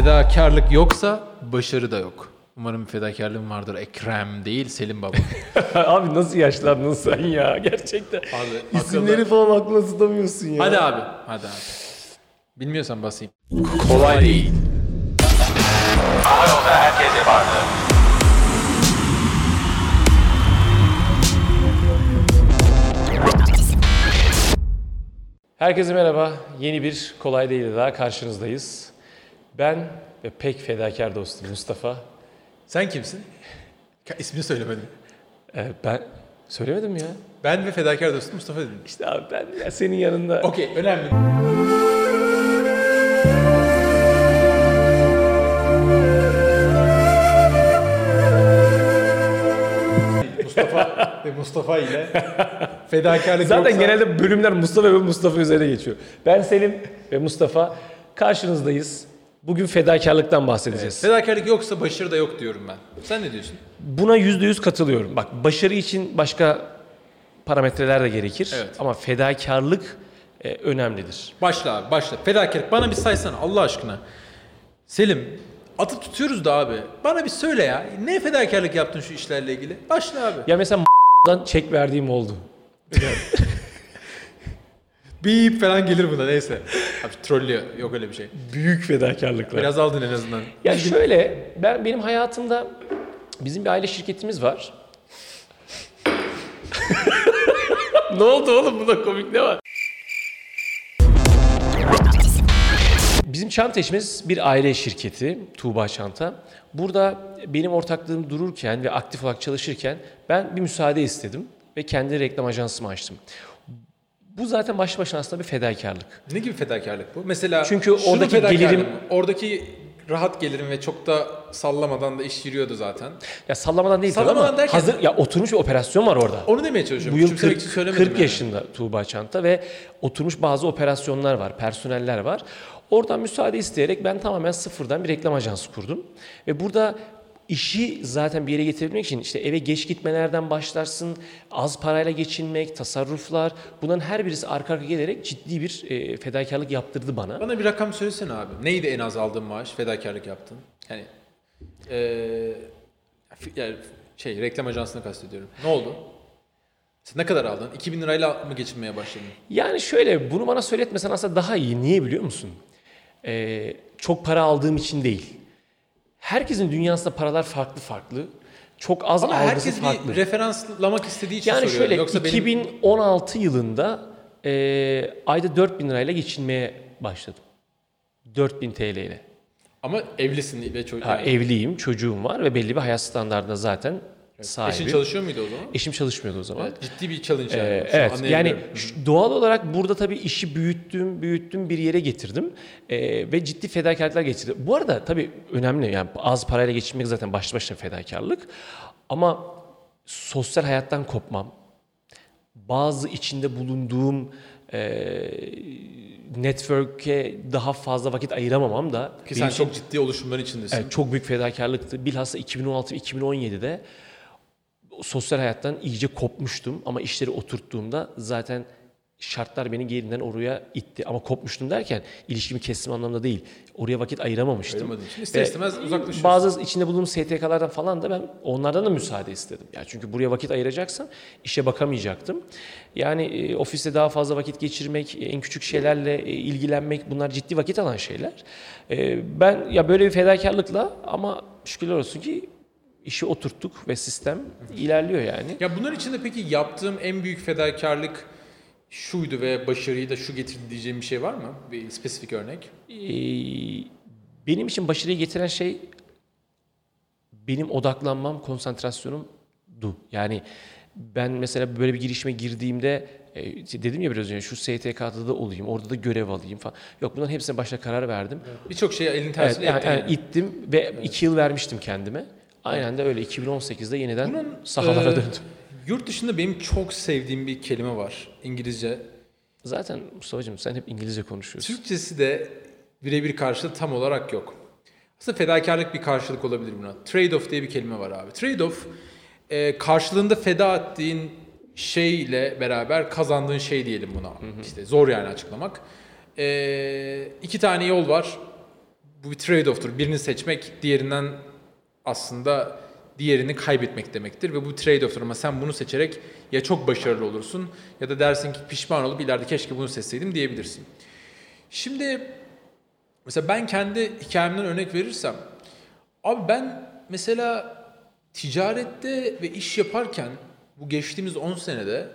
Fedakarlık yoksa başarı da yok. Umarım fedakarlığın vardır. Ekrem değil Selim Baba. abi nasıl yaşlandın sen ya gerçekten. Abi İsimleri falan aklına tutamıyorsun ya. Hadi abi. Hadi abi. Bilmiyorsan basayım. Kolay değil. Herkese merhaba. Yeni bir Kolay Değil daha karşınızdayız. Ben ve pek fedakar dostum Mustafa. Sen kimsin? İsmini söylemedim. Ee, ben söylemedim ya. Ben ve fedakar dostum Mustafa dedim. İşte abi ben ya senin yanında. Okey önemli. Mustafa ve Mustafa ile fedakarlık Zaten yoksa... genelde bölümler Mustafa ve Mustafa üzerine geçiyor. Ben Selim ve Mustafa karşınızdayız. Bugün fedakarlıktan bahsedeceğiz. Fedakarlık yoksa başarı da yok diyorum ben. Sen ne diyorsun? Buna yüzde yüz katılıyorum. Bak başarı için başka parametreler de gerekir. Evet. Ama fedakarlık e, önemlidir. Başla abi başla. Fedakarlık bana bir saysana Allah aşkına. Selim atıp tutuyoruz da abi. Bana bir söyle ya. Ne fedakarlık yaptın şu işlerle ilgili? Başla abi. Ya mesela çek verdiğim oldu. Bip falan gelir buna neyse. Abi trollüyor. Yok öyle bir şey. Büyük fedakarlıklar. Biraz aldın en azından. Ya şöyle, ben benim hayatımda bizim bir aile şirketimiz var. ne oldu oğlum? Bunda komik ne var? Bizim çanta işimiz bir aile şirketi, Tuğba Çanta. Burada benim ortaklığım dururken ve aktif olarak çalışırken ben bir müsaade istedim ve kendi reklam ajansımı açtım. Bu zaten başlı başına aslında bir fedakarlık. Ne gibi fedakarlık bu? Mesela Çünkü oradaki gelirim-? Oradaki rahat gelirim ve çok da sallamadan da iş yürüyordu zaten. Ya sallamadan değil Sallamadan ama derken- hazır ya oturmuş bir operasyon var orada. Onu demeye çalışıyorum. Bu yıl Küçümsemek 40, için söylemedim 40 yani. yaşında Tuğba Çanta ve oturmuş bazı operasyonlar var, personeller var. Oradan müsaade isteyerek ben tamamen sıfırdan bir reklam ajansı kurdum. Ve burada işi zaten bir yere getirebilmek için işte eve geç gitmelerden başlarsın, az parayla geçinmek, tasarruflar bunların her birisi arka arka gelerek ciddi bir e, fedakarlık yaptırdı bana. Bana bir rakam söylesene abi. Neydi en az aldığın maaş? Fedakarlık yaptın. Yani, fi- yani şey reklam ajansını kastediyorum. Ne oldu? Sen ne kadar aldın? 2000 lirayla mı geçinmeye başladın? Yani şöyle bunu bana söyletmesen aslında daha iyi. Niye biliyor musun? Ee, çok para aldığım için değil. Herkesin dünyasında paralar farklı farklı. Çok az Ama herkes farklı. bir referanslamak istediği için yani soruyorum. şöyle Yoksa benim 2016 yılında e, ayda 4000 lirayla geçinmeye başladım. 4000 TL ile. ama evlisin ve çocuk. Ha, evliyim, çocuğum var ve belli bir hayat standartına zaten sahibim. Eşin çalışıyor muydu o zaman? Eşim çalışmıyordu o zaman. Evet, ciddi bir challenge yani. Ee, evet yani doğal olarak burada tabii işi büyüttüm, büyüttüm bir yere getirdim Ee, ve ciddi fedakarlıklar geçirdim. Bu arada tabii önemli yani az parayla geçinmek zaten başlı başına fedakarlık ama sosyal hayattan kopmam, bazı içinde bulunduğum e, network'e daha fazla vakit ayıramamam da Ki sen çok ciddi oluşumların içindesin. Evet, çok büyük fedakarlıktı. Bilhassa 2016-2017'de sosyal hayattan iyice kopmuştum ama işleri oturttuğumda zaten şartlar beni gerinden oraya itti. Ama kopmuştum derken ilişkimi kestim anlamda değil. Oraya vakit ayıramamıştım. Ayıramadığın için ister istemez uzaklaşıyorsun. Bazı içinde bulunduğum STK'lardan falan da ben onlardan da müsaade istedim. Yani çünkü buraya vakit ayıracaksam işe bakamayacaktım. Yani e, ofiste daha fazla vakit geçirmek, e, en küçük şeylerle e, ilgilenmek bunlar ciddi vakit alan şeyler. E, ben ya böyle bir fedakarlıkla ama şükürler olsun ki işi oturttuk ve sistem ilerliyor yani. Ya bunların içinde peki yaptığım en büyük fedakarlık şuydu ve başarıyı da şu getirdi diyeceğim bir şey var mı? Bir spesifik örnek. Ee, benim için başarıyı getiren şey benim odaklanmam, konsantrasyonumdu. Yani ben mesela böyle bir girişime girdiğimde e, dedim ya biraz önce şu STK'da da olayım, orada da görev alayım falan. Yok bunların hepsine başta karar verdim. Birçok şeyi elin Evet, tersiyle ettin yani yani. ittim ve iki yıl vermiştim kendime. Aynen de öyle 2018'de yeniden Bunun, sahalara e, döndüm. Yurt dışında benim çok sevdiğim bir kelime var. İngilizce. Zaten Mustafa'cığım sen hep İngilizce konuşuyorsun. Türkçesi de birebir karşılığı tam olarak yok. Aslında fedakarlık bir karşılık olabilir buna. Trade-off diye bir kelime var abi. Trade-off e, karşılığında feda ettiğin şeyle beraber kazandığın şey diyelim buna. İşte zor yani açıklamak. E, iki tane yol var. bu bir trade-off'tur. Birini seçmek diğerinden aslında diğerini kaybetmek demektir ve bu trade-off'tur ama sen bunu seçerek ya çok başarılı olursun ya da dersin ki pişman olup ileride keşke bunu seçseydim diyebilirsin. Şimdi mesela ben kendi hikayemden örnek verirsem abi ben mesela ticarette ve iş yaparken bu geçtiğimiz 10 senede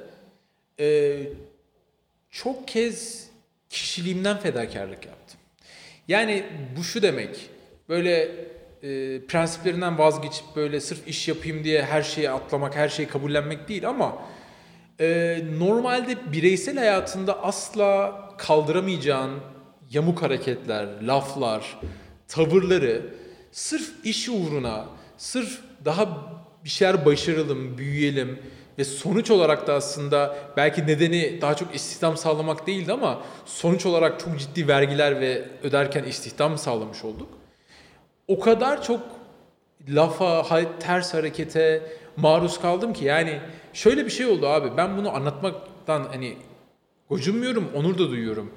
e, çok kez kişiliğimden fedakarlık yaptım. Yani bu şu demek böyle e, prensiplerinden vazgeçip böyle sırf iş yapayım diye her şeyi atlamak, her şeyi kabullenmek değil ama e, normalde bireysel hayatında asla kaldıramayacağın yamuk hareketler, laflar, tavırları sırf iş uğruna, sırf daha bir şeyler başaralım, büyüyelim ve sonuç olarak da aslında belki nedeni daha çok istihdam sağlamak değildi ama sonuç olarak çok ciddi vergiler ve öderken istihdam sağlamış olduk. O kadar çok lafa, ters harekete maruz kaldım ki yani şöyle bir şey oldu abi. Ben bunu anlatmaktan hani gocunmuyorum, onur da duyuyorum.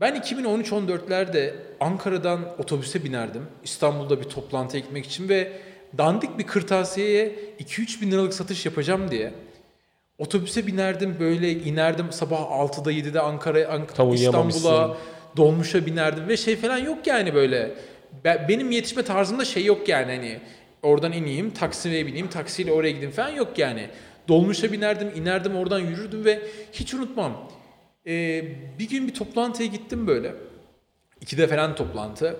Ben 2013-14'lerde Ankara'dan otobüse binerdim. İstanbul'da bir toplantıya gitmek için ve dandik bir kırtasiyeye 2-3 bin liralık satış yapacağım diye otobüse binerdim böyle inerdim sabah 6'da 7'de Ankara'ya Ank- Tam uyuyamamışsın. İstanbul'a dolmuşa binerdim ve şey falan yok yani böyle. Be- Benim yetişme tarzımda şey yok yani hani oradan ineyim taksiye bineyim taksiyle oraya gideyim falan yok yani. Dolmuşa binerdim inerdim oradan yürürdüm ve hiç unutmam. Ee, bir gün bir toplantıya gittim böyle. İkide falan toplantı.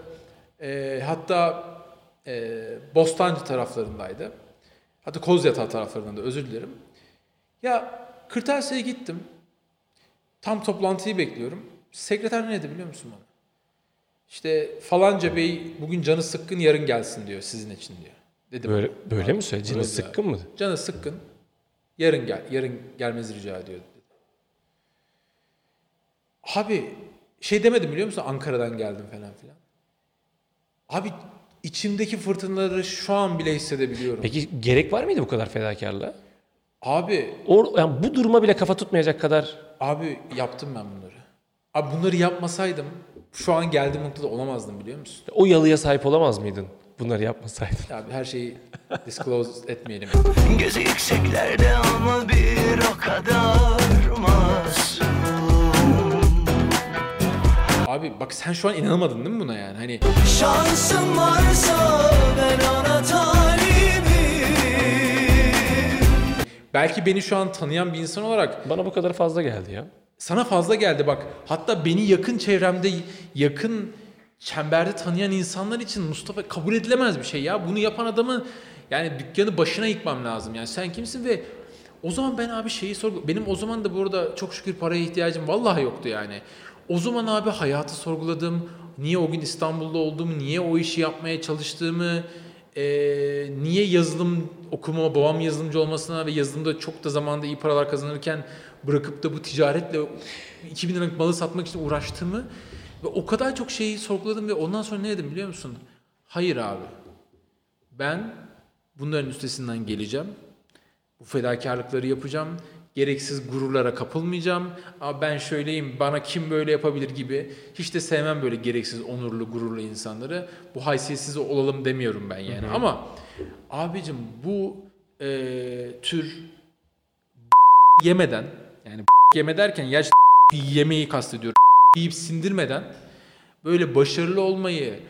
Ee, hatta e, Bostancı taraflarındaydı. Hatta Kozyatağı taraflarında özür dilerim. Ya kırtasiyeye gittim. Tam toplantıyı bekliyorum. Sekreter ne dedi biliyor musun bana? İşte falanca bey bugün canı sıkkın yarın gelsin diyor sizin için diyor. Dedim. Böyle böyle mi söyledi? Canı sıkkın mı? Canı sıkkın. Yarın gel. Yarın gelmenizi rica ediyor. Abi şey demedim biliyor musun? Ankara'dan geldim falan filan. Abi içimdeki fırtınaları şu an bile hissedebiliyorum. Peki gerek var mıydı bu kadar fedakarlığa? Abi Or, yani bu duruma bile kafa tutmayacak kadar Abi yaptım ben bunları. Abi bunları yapmasaydım şu an geldiğim noktada olamazdım biliyor musun? o yalıya sahip olamaz mıydın? Bunları yapmasaydın. Abi her şeyi disclose etmeyelim. Gözü yükseklerde ama bir o kadar masum Abi bak sen şu an inanamadın değil mi buna yani? Hani Şansım varsa ben ona talibim belki beni şu an tanıyan bir insan olarak Bana bu kadar fazla geldi ya. Sana fazla geldi bak. Hatta beni yakın çevremde yakın çemberde tanıyan insanlar için Mustafa kabul edilemez bir şey ya. Bunu yapan adamı yani dükkanı başına yıkmam lazım. Yani sen kimsin ve o zaman ben abi şeyi sorgu benim o zaman da burada çok şükür paraya ihtiyacım vallahi yoktu yani. O zaman abi hayatı sorguladım. Niye o gün İstanbul'da olduğumu, niye o işi yapmaya çalıştığımı, eee, niye yazılım okumama, babam yazılımcı olmasına ve yazılımda çok da zamanda iyi paralar kazanırken bırakıp da bu ticaretle 2000 liralık malı satmak için uğraştığımı ve o kadar çok şeyi sorguladım ve ondan sonra ne dedim biliyor musun? Hayır abi. Ben bunların üstesinden geleceğim. Bu fedakarlıkları yapacağım. Gereksiz gururlara kapılmayacağım. Ama ben şöyleyim, bana kim böyle yapabilir gibi. Hiç de sevmem böyle gereksiz onurlu, gururlu insanları. Bu haysiyetsiz olalım demiyorum ben yani. Ama abicim bu eee, tür yemeden yani yeme derken gerçi yemeği kastediyorum. yiyip sindirmeden böyle başarılı olmayı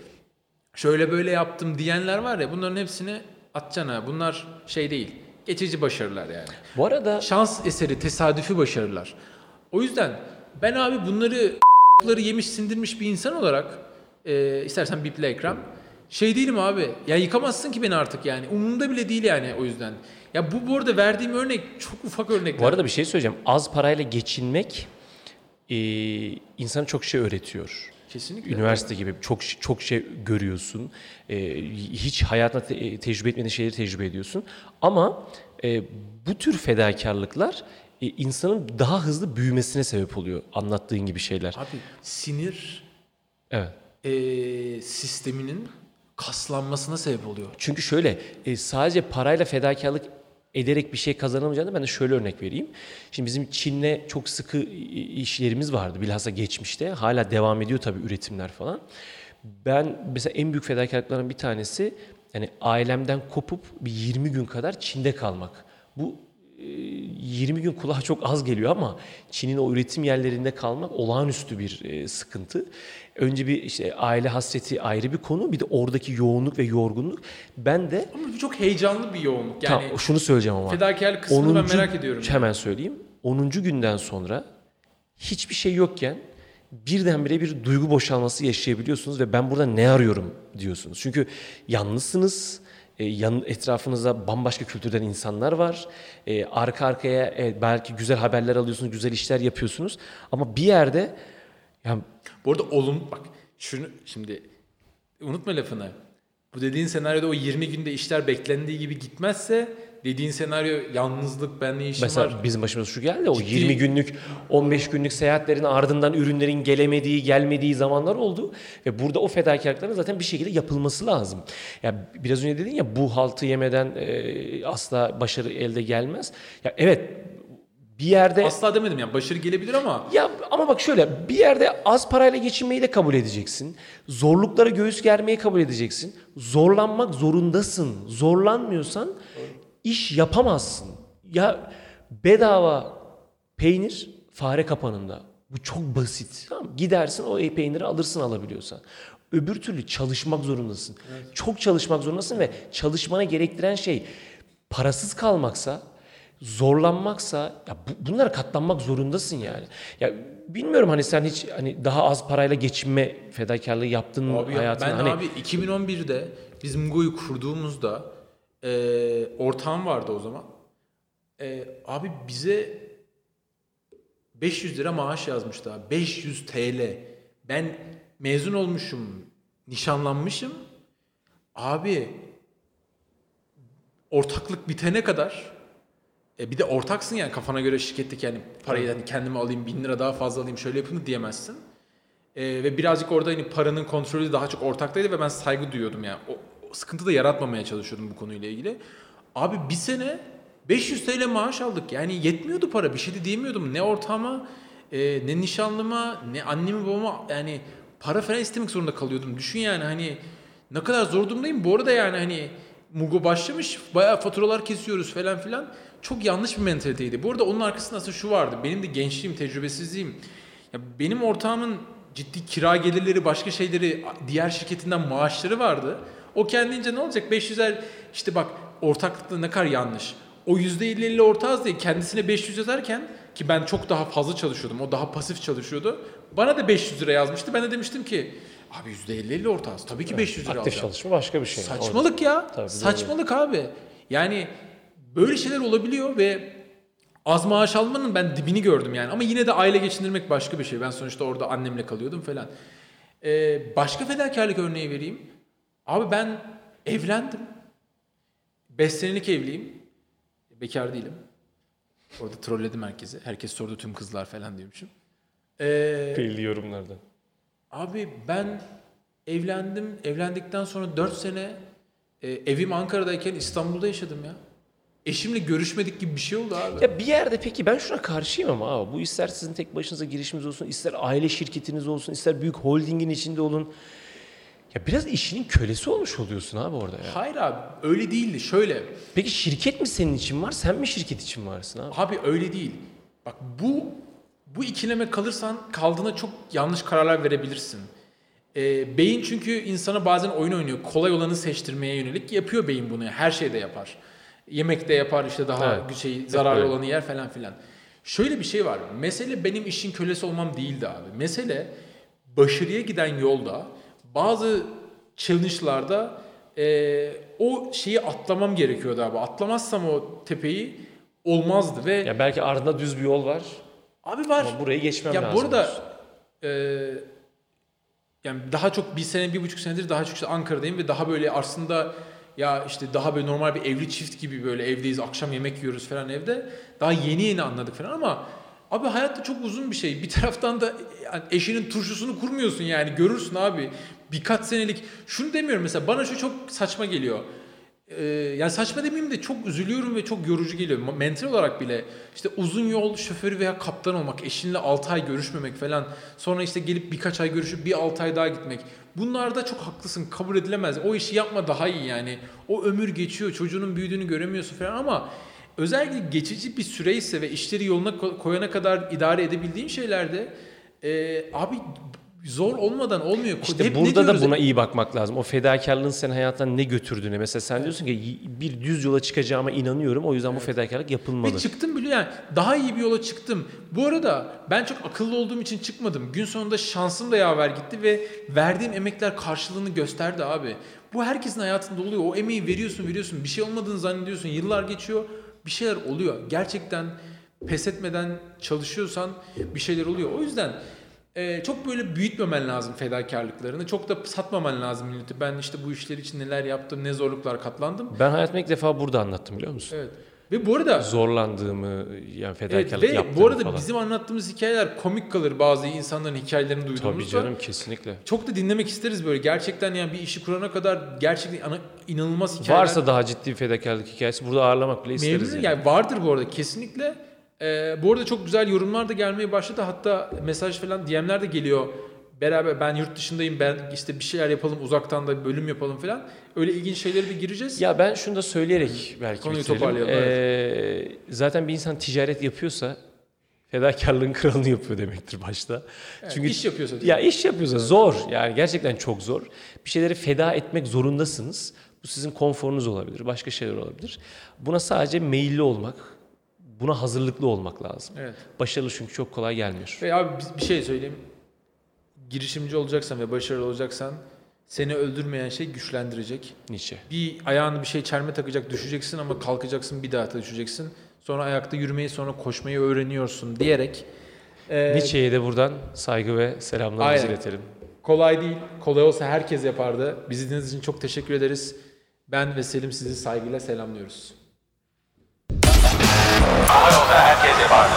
şöyle böyle yaptım diyenler var ya bunların hepsini atacaksın ha. Bunlar şey değil. Geçici başarılar yani. Bu arada Şans eseri, tesadüfi başarılar. O yüzden ben abi bunları ları yemiş sindirmiş bir insan olarak e, istersen biple ekran şey değilim abi. Ya yıkamazsın ki beni artık yani. Umurumda bile değil yani o yüzden. Ya bu bu arada verdiğim örnek çok ufak örnekler. bu arada bir şey söyleyeceğim. Az parayla geçinmek e, insana çok şey öğretiyor. Kesinlikle. Üniversite gibi çok çok şey görüyorsun. E, hiç hayatında te- tecrübe etmediğin şeyleri tecrübe ediyorsun. Ama e, bu tür fedakarlıklar e, insanın daha hızlı büyümesine sebep oluyor. Anlattığın gibi şeyler. Abi sinir Evet. e, sisteminin kaslanmasına sebep oluyor. Çünkü şöyle e, sadece parayla fedakarlık ederek bir şey kazanamayacağını ben de şöyle örnek vereyim. Şimdi bizim Çin'le çok sıkı işlerimiz vardı bilhassa geçmişte. Hala devam ediyor tabii üretimler falan. Ben mesela en büyük fedakarlıklardan bir tanesi yani ailemden kopup bir 20 gün kadar Çin'de kalmak. Bu 20 gün kulağa çok az geliyor ama Çin'in o üretim yerlerinde kalmak olağanüstü bir e, sıkıntı. Önce bir işte aile hasreti ayrı bir konu, bir de oradaki yoğunluk ve yorgunluk. Ben de Ama bu çok heyecanlı bir yoğunluk. Yani Tamam, şunu söyleyeceğim ama. fedakarlık kısmını ben merak ediyorum. Hemen söyleyeyim. 10. günden sonra hiçbir şey yokken birdenbire bir duygu boşalması yaşayabiliyorsunuz ve ben burada ne arıyorum diyorsunuz. Çünkü yalnızsınız. E, yan, etrafınızda bambaşka kültürden insanlar var. E, arka arkaya evet, belki güzel haberler alıyorsunuz, güzel işler yapıyorsunuz. Ama bir yerde yani Bu arada olum bak şunu şimdi unutma lafını. Bu dediğin senaryoda o 20 günde işler beklendiği gibi gitmezse dediğin senaryo yalnızlık ben ne işim Mesela var. bizim başımıza şu geldi. O Ciddi. 20 günlük, 15 günlük seyahatlerin ardından ürünlerin gelemediği, gelmediği zamanlar oldu. Ve burada o fedakarlıkların zaten bir şekilde yapılması lazım. Ya biraz önce dedin ya bu haltı yemeden e, asla başarı elde gelmez. Ya evet bir yerde Asla demedim ya başarı gelebilir ama ya ama bak şöyle bir yerde az parayla geçinmeyi de kabul edeceksin. Zorluklara göğüs germeyi kabul edeceksin. Zorlanmak zorundasın. Zorlanmıyorsan iş yapamazsın. Ya bedava peynir fare kapanında. Bu çok basit. Tamam? Gidersin o peyniri alırsın alabiliyorsan. Öbür türlü çalışmak zorundasın. Çok çalışmak zorundasın ve çalışmana gerektiren şey parasız kalmaksa, zorlanmaksa ya bu, bunlara katlanmak zorundasın yani. Ya bilmiyorum hani sen hiç hani daha az parayla geçinme fedakarlığı yaptın mı hayatında? ben hani abi 2011'de biz Mugo'yu kurduğumuzda e, ortağım vardı o zaman. E, abi bize 500 lira maaş yazmıştı abi. 500 TL. Ben mezun olmuşum, nişanlanmışım. Abi ortaklık bitene kadar e bir de ortaksın yani kafana göre şirketteki yani parayı hani kendime alayım bin lira daha fazla alayım şöyle yapayım diyemezsin. E, ve birazcık orada hani paranın kontrolü daha çok ortaktaydı ve ben saygı duyuyordum yani. O sıkıntı da yaratmamaya çalışıyordum bu konuyla ilgili. Abi bir sene 500 TL maaş aldık. Yani yetmiyordu para. Bir şey de diyemiyordum. Ne ortağıma, e, ne nişanlıma, ne annemi babama yani para falan istemek zorunda kalıyordum. Düşün yani hani ne kadar zor durumdayım. Bu arada yani hani Mugo başlamış. Bayağı faturalar kesiyoruz falan filan. Çok yanlış bir mentaliteydi. Bu arada onun arkasında aslında şu vardı. Benim de gençliğim, tecrübesizliğim. Ya benim ortağımın ciddi kira gelirleri, başka şeyleri, diğer şirketinden maaşları vardı. O kendince ne olacak? 500'er işte bak ortaklıkta ne kadar yanlış. O %50-50 ortağız diye kendisine 500 yazarken ki ben çok daha fazla çalışıyordum. O daha pasif çalışıyordu. Bana da 500 lira yazmıştı. Ben de demiştim ki abi %50-50 ortağız. Tabii ki 500 lira aktif alacağım. çalışma başka bir şey. Saçmalık ya. Tabii, Saçmalık abi. Yani böyle şeyler olabiliyor ve az maaş almanın ben dibini gördüm yani. Ama yine de aile geçindirmek başka bir şey. Ben sonuçta orada annemle kalıyordum falan. Ee, başka fedakarlık örneği vereyim. Abi ben evlendim. 5 senelik evliyim. Bekar değilim. Orada trolledim herkesi. Herkes sordu tüm kızlar falan diyormuşum. Ee, Belli yorumlardan. Abi ben evlendim. Evlendikten sonra 4 sene e, evim Ankara'dayken İstanbul'da yaşadım ya. Eşimle görüşmedik gibi bir şey oldu abi. Ya bir yerde peki ben şuna karşıyım ama abi bu ister sizin tek başınıza girişimiz olsun, ister aile şirketiniz olsun, ister büyük holdingin içinde olun. Ya biraz işinin kölesi olmuş oluyorsun abi orada ya. Hayır abi öyle değildi. Şöyle Peki şirket mi senin için var, sen mi şirket için varsın abi? abi öyle değil. Bak bu bu ikileme kalırsan kaldığına çok yanlış kararlar verebilirsin. E, beyin çünkü insana bazen oyun oynuyor. Kolay olanı seçtirmeye yönelik yapıyor beyin bunu. Her şeyde yapar. Yemekte yapar işte daha Evet. şey zararlı öyle. olanı yer falan filan. Şöyle bir şey var. Mesele benim işin kölesi olmam değildi abi. Mesele başarıya giden yolda bazı challenge'larda e, o şeyi atlamam gerekiyordu abi. Atlamazsam o tepeyi olmazdı ve Ya belki ardında düz bir yol var abi var. ama burayı geçmem ya lazım. bu arada diyorsun. e, yani daha çok bir sene, bir buçuk senedir daha çok işte Ankara'dayım ve daha böyle aslında ya işte daha böyle normal bir evli çift gibi böyle evdeyiz, akşam yemek yiyoruz falan evde. Daha yeni yeni anladık falan ama abi hayatta çok uzun bir şey. Bir taraftan da eşinin turşusunu kurmuyorsun yani görürsün abi. Birkaç senelik şunu demiyorum mesela bana şu çok saçma geliyor. e, yani saçma demeyeyim de çok üzülüyorum ve çok yorucu geliyor. Mental olarak bile işte uzun yol şoförü veya kaptan olmak, eşinle 6 ay görüşmemek falan. Sonra işte gelip birkaç ay görüşüp bir 6 ay daha gitmek. Bunlarda çok haklısın kabul edilemez. O işi yapma daha iyi yani. O ömür geçiyor çocuğunun büyüdüğünü göremiyorsun falan ama özellikle geçici bir süreyse ve işleri yoluna ko- koyana kadar idare edebildiğin şeylerde e, abi zor olmadan olmuyor. İşte Hep burada da buna iyi bakmak lazım. O fedakarlığın senin hayattan ne götürdüğüne. Mesela sen diyorsun ki bir düz yola çıkacağıma inanıyorum. O yüzden bu fedakarlık yapılmalı. Ve çıktım bile yani daha iyi bir yola çıktım. Bu arada ben çok akıllı olduğum için çıkmadım. Gün sonunda şansım da yaver gitti ve verdiğim emekler karşılığını gösterdi abi. Bu herkesin hayatında oluyor. O emeği veriyorsun veriyorsun. Bir şey olmadığını zannediyorsun. Yıllar geçiyor. Bir şeyler oluyor. Gerçekten pes etmeden çalışıyorsan bir şeyler oluyor. O yüzden e, çok böyle büyütmemen lazım fedakarlıklarını. Çok da satmaman lazım milleti. Ben işte bu işler için neler yaptım, ne zorluklar katlandım. Ben hayatımı ilk defa burada anlattım biliyor musun? Evet. Ve bu arada Zorlandığımı, yani Evet fedakarlık ve yaptığımı bu arada falan. bizim anlattığımız hikayeler komik kalır bazı insanların hikayelerini duyduğumuzda. Tabii canım kesinlikle. Çok da dinlemek isteriz böyle. Gerçekten yani bir işi kurana kadar gerçekten inanılmaz hikayeler. Varsa daha ciddi bir fedakarlık hikayesi burada ağırlamak bile isteriz. Memnun yani. yani vardır bu arada kesinlikle. Ee, bu arada çok güzel yorumlar da gelmeye başladı. Hatta mesaj falan DM'ler de geliyor. Beraber ben yurt dışındayım ben işte bir şeyler yapalım uzaktan da bir bölüm yapalım falan. Öyle ilginç şeylere de gireceğiz. Ya ben şunu da söyleyerek belki Konuyu bitirelim. toparlayalım, Ee, zaten bir insan ticaret yapıyorsa fedakarlığın kralını yapıyor demektir başta. Yani Çünkü iş yapıyorsa. ya iş yapıyorsa zor. Yani gerçekten çok zor. Bir şeyleri feda etmek zorundasınız. Bu sizin konforunuz olabilir, başka şeyler olabilir. Buna sadece meyilli olmak, buna hazırlıklı olmak lazım. Evet. Başarılı çünkü çok kolay gelmiyor. Ve abi bir şey söyleyeyim. Girişimci olacaksan ve başarılı olacaksan seni öldürmeyen şey güçlendirecek. Nietzsche. Bir ayağını bir şey çelme takacak düşeceksin ama kalkacaksın bir daha da düşeceksin. Sonra ayakta yürümeyi sonra koşmayı öğreniyorsun diyerek. e, Nietzsche'ye de buradan saygı ve selamlarımızı Aynen. iletelim. kolay değil. Kolay olsa herkes yapardı. Bizi dinlediğiniz için çok teşekkür ederiz. Ben ve Selim sizi saygıyla selamlıyoruz. Hava yolda herkes yapar.